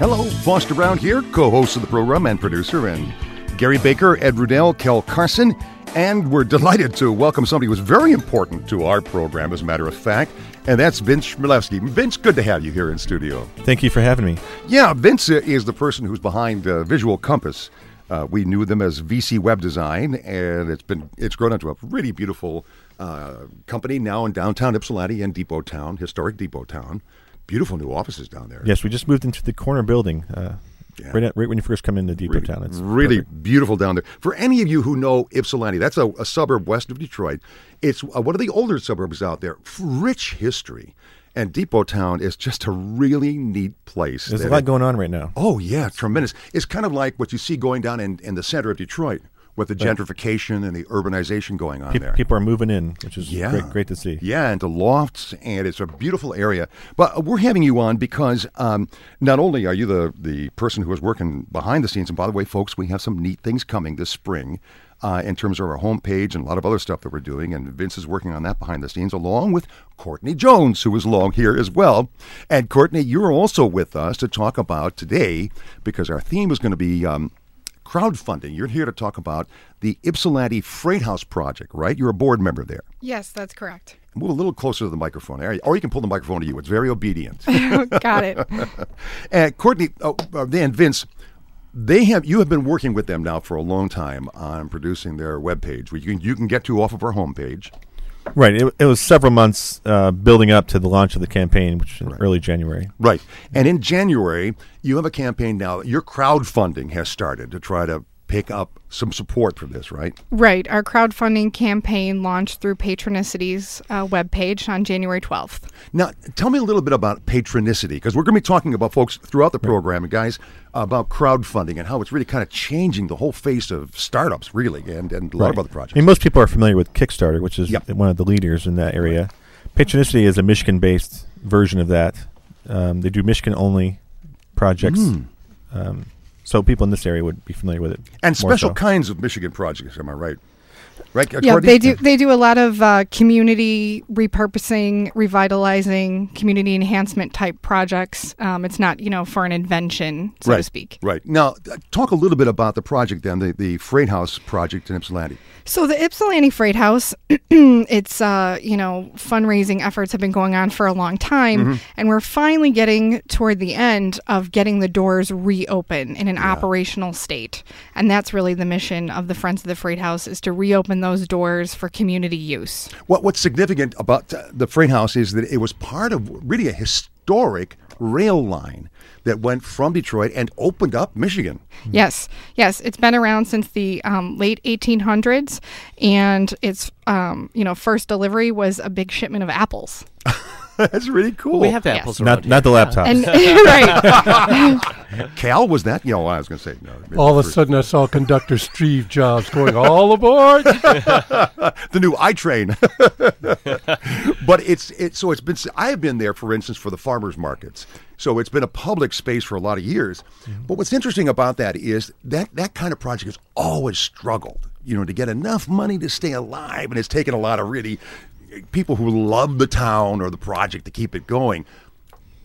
Hello, Foster Brown here, co host of the program and producer, and Gary Baker, Ed Rudell, Kel Carson. And we're delighted to welcome somebody who's very important to our program, as a matter of fact, and that's Vince Chmelewski. Vince, good to have you here in studio. Thank you for having me. Yeah, Vince is the person who's behind uh, Visual Compass. Uh, we knew them as VC Web Design, and it's been it's grown into a really beautiful uh, company now in downtown Ypsilanti and Depot Town, historic Depot Town. Beautiful new offices down there. Yes, we just moved into the corner building. Uh, yeah. right, at, right when you first come into Depot really, Town. It's really perfect. beautiful down there. For any of you who know Ypsilanti, that's a, a suburb west of Detroit. It's uh, one of the older suburbs out there. Rich history. And Depot Town is just a really neat place. There's a lot it, going on right now. Oh, yeah, tremendous. It's kind of like what you see going down in, in the center of Detroit with the gentrification and the urbanization going on Pe- there. People are moving in, which is yeah. great, great to see. Yeah, into lofts, and it's a beautiful area. But we're having you on because um, not only are you the, the person who is working behind the scenes, and by the way, folks, we have some neat things coming this spring. Uh, in terms of our homepage and a lot of other stuff that we're doing. And Vince is working on that behind the scenes, along with Courtney Jones, who is along here as well. And Courtney, you're also with us to talk about today because our theme is going to be um, crowdfunding. You're here to talk about the Ypsilanti Freight House project, right? You're a board member there. Yes, that's correct. Move a little closer to the microphone, or you can pull the microphone to you. It's very obedient. Got it. and Courtney, oh, uh, then Vince, they have you have been working with them now for a long time on producing their webpage, which you can you can get to off of our homepage. Right. It, it was several months uh, building up to the launch of the campaign, which right. early January. Right. And in January, you have a campaign now. Your crowdfunding has started to try to pick up some support for this, right? Right. Our crowdfunding campaign launched through Patronicity's uh, webpage on January 12th. Now, tell me a little bit about Patronicity, because we're going to be talking about folks throughout the program, and guys, about crowdfunding and how it's really kind of changing the whole face of startups, really, and, and a lot right. of other projects. I mean, most people are familiar with Kickstarter, which is yep. one of the leaders in that area. Right. Patronicity is a Michigan based version of that. Um, they do Michigan only projects. Mm. Um, so people in this area would be familiar with it. And special so. kinds of Michigan projects, am I right? Right? Yeah, they do. They do a lot of uh, community repurposing, revitalizing, community enhancement type projects. Um, it's not, you know, for an invention, so right, to speak. Right. Now, uh, talk a little bit about the project then, the, the Freight House project in Ypsilanti. So the Ypsilanti Freight House, it's uh, you know fundraising efforts have been going on for a long time, mm-hmm. and we're finally getting toward the end of getting the doors reopen in an yeah. operational state, and that's really the mission of the Friends of the Freight House is to reopen those doors for community use. What What's significant about the Freight House is that it was part of really a historic rail line that went from Detroit and opened up Michigan. Yes, yes, it's been around since the um, late 1800s, and its um, you know first delivery was a big shipment of apples. That's really cool. We have apples yes. not, not the laptop. And, right. Cal, was that? You know, I was going to say. No, all of a sudden, I saw conductor Steve Jobs going all aboard. the new I train. but it's it's so it's been. I have been there, for instance, for the farmers markets. So it's been a public space for a lot of years. Mm-hmm. But what's interesting about that is that that kind of project has always struggled you know, to get enough money to stay alive. And it's taken a lot of really people who love the town or the project to keep it going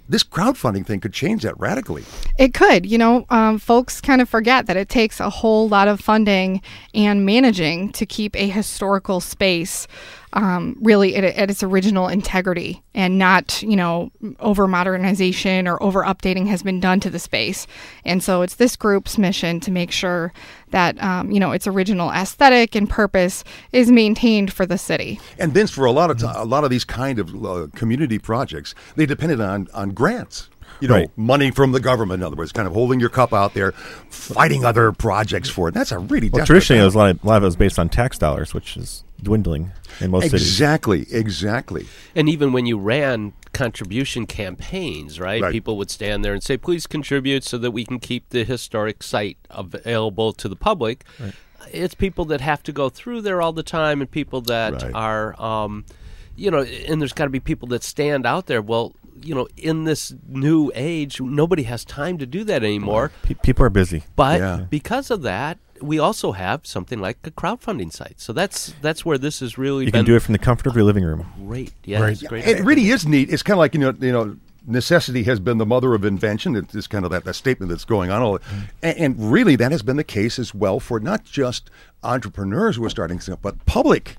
this crowdfunding thing could change that radically. It could. You know, um, folks kind of forget that it takes a whole lot of funding and managing to keep a historical space um, really at, at, its original integrity and not, you know, over modernization or over updating has been done to the space. And so it's this group's mission to make sure that, um, you know, its original aesthetic and purpose is maintained for the city. And Vince, for a lot of t- a lot of these kind of uh, community projects, they depended on on grants you know, right. money from the government. In other words, kind of holding your cup out there, fighting other projects for it. That's a really well, traditionally it was a lot, of, a lot of it was based on tax dollars, which is dwindling in most exactly, cities. Exactly, exactly. And even when you ran contribution campaigns, right? right? People would stand there and say, "Please contribute so that we can keep the historic site available to the public." Right. It's people that have to go through there all the time, and people that right. are. Um, you know, and there's got to be people that stand out there. Well, you know, in this new age, nobody has time to do that anymore. people are busy. But yeah. because of that, we also have something like a crowdfunding site. So that's that's where this is really. You can do it from the comfort of your living room. Great, yeah, right. great. It really is neat. It's kind of like you know, you know, necessity has been the mother of invention. It's kind of that, that statement that's going on. All, and, and really, that has been the case as well for not just entrepreneurs who are starting stuff, but public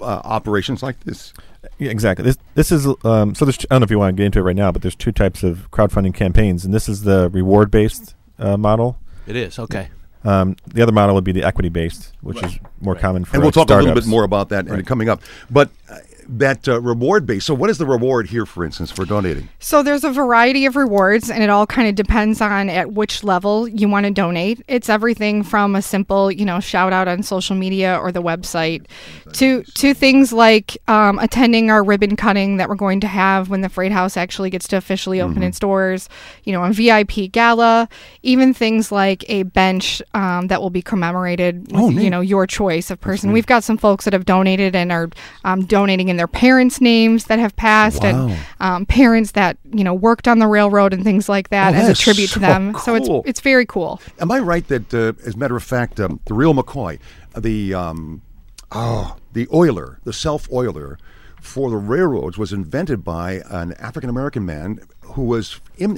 uh, operations like this. Yeah, exactly. This this is um, so. There's, I don't know if you want to get into it right now, but there's two types of crowdfunding campaigns, and this is the reward based uh, model. It is okay. Um, the other model would be the equity based, which right. is more right. common for. And we'll talk startups. a little bit more about that right. coming up. But uh, that uh, reward base. So, what is the reward here, for instance, for donating? So, there's a variety of rewards, and it all kind of depends on at which level you want to donate. It's everything from a simple, you know, shout out on social media or the website to to things like um, attending our ribbon cutting that we're going to have when the Freight House actually gets to officially open mm-hmm. its doors. You know, a VIP gala, even things like a bench um, that will be commemorated with, oh, you know, your choice of person. We've got some folks that have donated and are um, donating and their parents' names that have passed wow. and um, parents that you know worked on the railroad and things like that oh, as a tribute so to them. Cool. So it's it's very cool. Am I right that, uh, as a matter of fact, um, the real McCoy, the um, oh, the oiler, the self oiler for the railroads was invented by an African American man who was in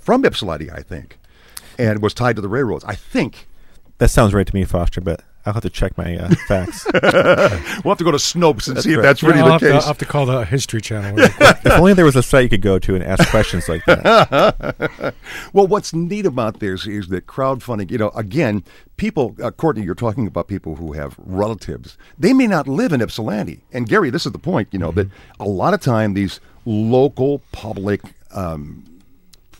from Ypsilanti, I think, and was tied to the railroads. I think. That sounds right to me, Foster, but I'll have to check my uh, facts. we'll have to go to Snopes and that's see right. if that's really yeah, the case. To, I'll have to call the History Channel. if only there was a site you could go to and ask questions like that. well, what's neat about this is that crowdfunding, you know, again, people, uh, Courtney, you're talking about people who have relatives. They may not live in Ypsilanti. And Gary, this is the point, you know, mm-hmm. that a lot of time these local public um,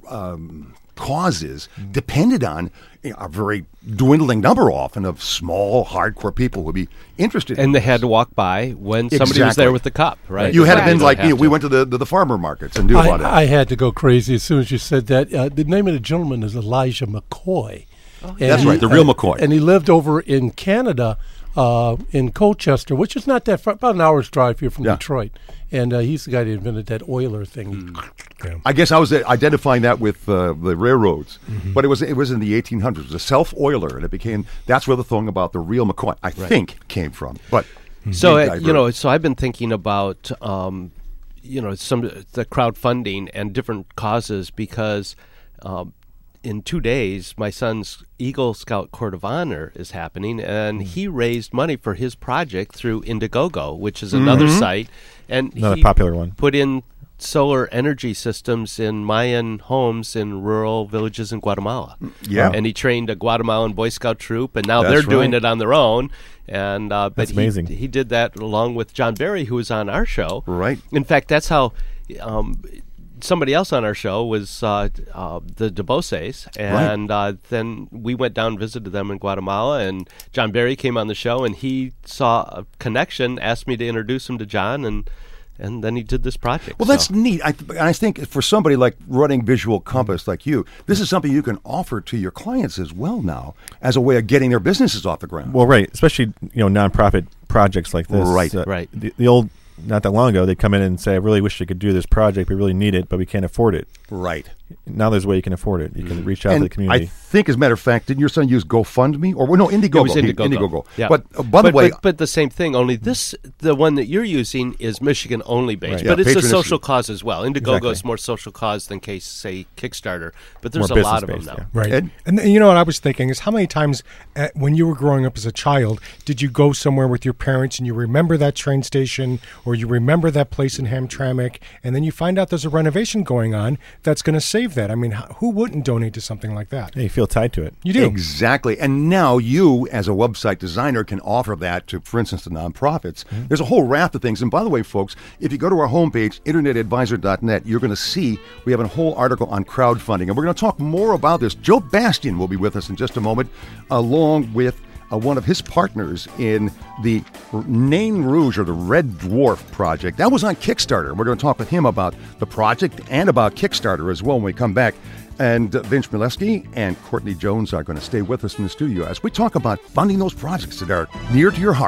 um, causes depended on you know, a very dwindling number often of small, hardcore people who would be interested. And they had to walk by when somebody exactly. was there with the cup, right? You had right. been like, you know, we went to the, the, the, farmer markets and do I, about it. I had to go crazy as soon as you said that. Uh, the name of the gentleman is Elijah McCoy. Oh, That's he, right, the real uh, McCoy. And he lived over in Canada uh, in Colchester, which is not that far, about an hour's drive here from yeah. Detroit. And uh, he's the guy that invented that oiler thing. Mm. Yeah. I guess I was identifying that with uh, the railroads, mm-hmm. but it was it was in the 1800s. It was a self oiler, and it became that's where the thing about the real McCoy I right. think came from. But mm-hmm. so uh, you know, so I've been thinking about um, you know some the crowdfunding and different causes because. Um, in two days, my son's Eagle Scout Court of Honor is happening, and mm. he raised money for his project through Indiegogo, which is another mm-hmm. site, and another popular one. Put in solar energy systems in Mayan homes in rural villages in Guatemala. Mm, yeah, and he trained a Guatemalan Boy Scout troop, and now That's they're doing it on their own. And uh, but That's he, amazing. He did that along with John Barry, who was on our show. Right. In fact, that's how. Um, somebody else on our show was uh, uh, the DeBoses, and right. uh, then we went down and visited them in Guatemala. And John Barry came on the show, and he saw a connection, asked me to introduce him to John, and and then he did this project. Well, so. that's neat. I, th- I think for somebody like running Visual Compass like you, this is something you can offer to your clients as well now as a way of getting their businesses off the ground. Well, right, especially you know nonprofit projects like this. Right, uh, right. The, the old not that long ago, they'd come in and say, "I really wish I could do this project. We really need it, but we can't afford it." Right. Now there's a way you can afford it. You can reach out and to the community. I think, as a matter of fact, didn't your son use GoFundMe or well, no Indiegogo? It was Indiegogo. Indiegogo. Yeah. But uh, by but, the way, but, but, the same thing. Only this, the one that you're using is Michigan only based, right. but yeah, it's a social cause as well. Indiegogo exactly. is more social cause than case say Kickstarter, but there's more a lot of them now. Yeah. Right. Ed? And you know what I was thinking is how many times uh, when you were growing up as a child did you go somewhere with your parents and you remember that train station or you remember that place in Hamtramck and then you find out there's a renovation going on that's going to save that. I mean, who wouldn't donate to something like that? Yeah, you feel tied to it. You do. Exactly. And now you, as a website designer, can offer that to, for instance, the nonprofits. Mm-hmm. There's a whole raft of things. And by the way, folks, if you go to our homepage, internetadvisor.net, you're going to see we have a whole article on crowdfunding. And we're going to talk more about this. Joe Bastian will be with us in just a moment, along with uh, one of his partners in the Nain Rouge or the Red Dwarf project. That was on Kickstarter. We're going to talk with him about the project and about Kickstarter as well when we come back. And uh, Vince Chmelewski and Courtney Jones are going to stay with us in the studio as we talk about funding those projects that are near to your heart.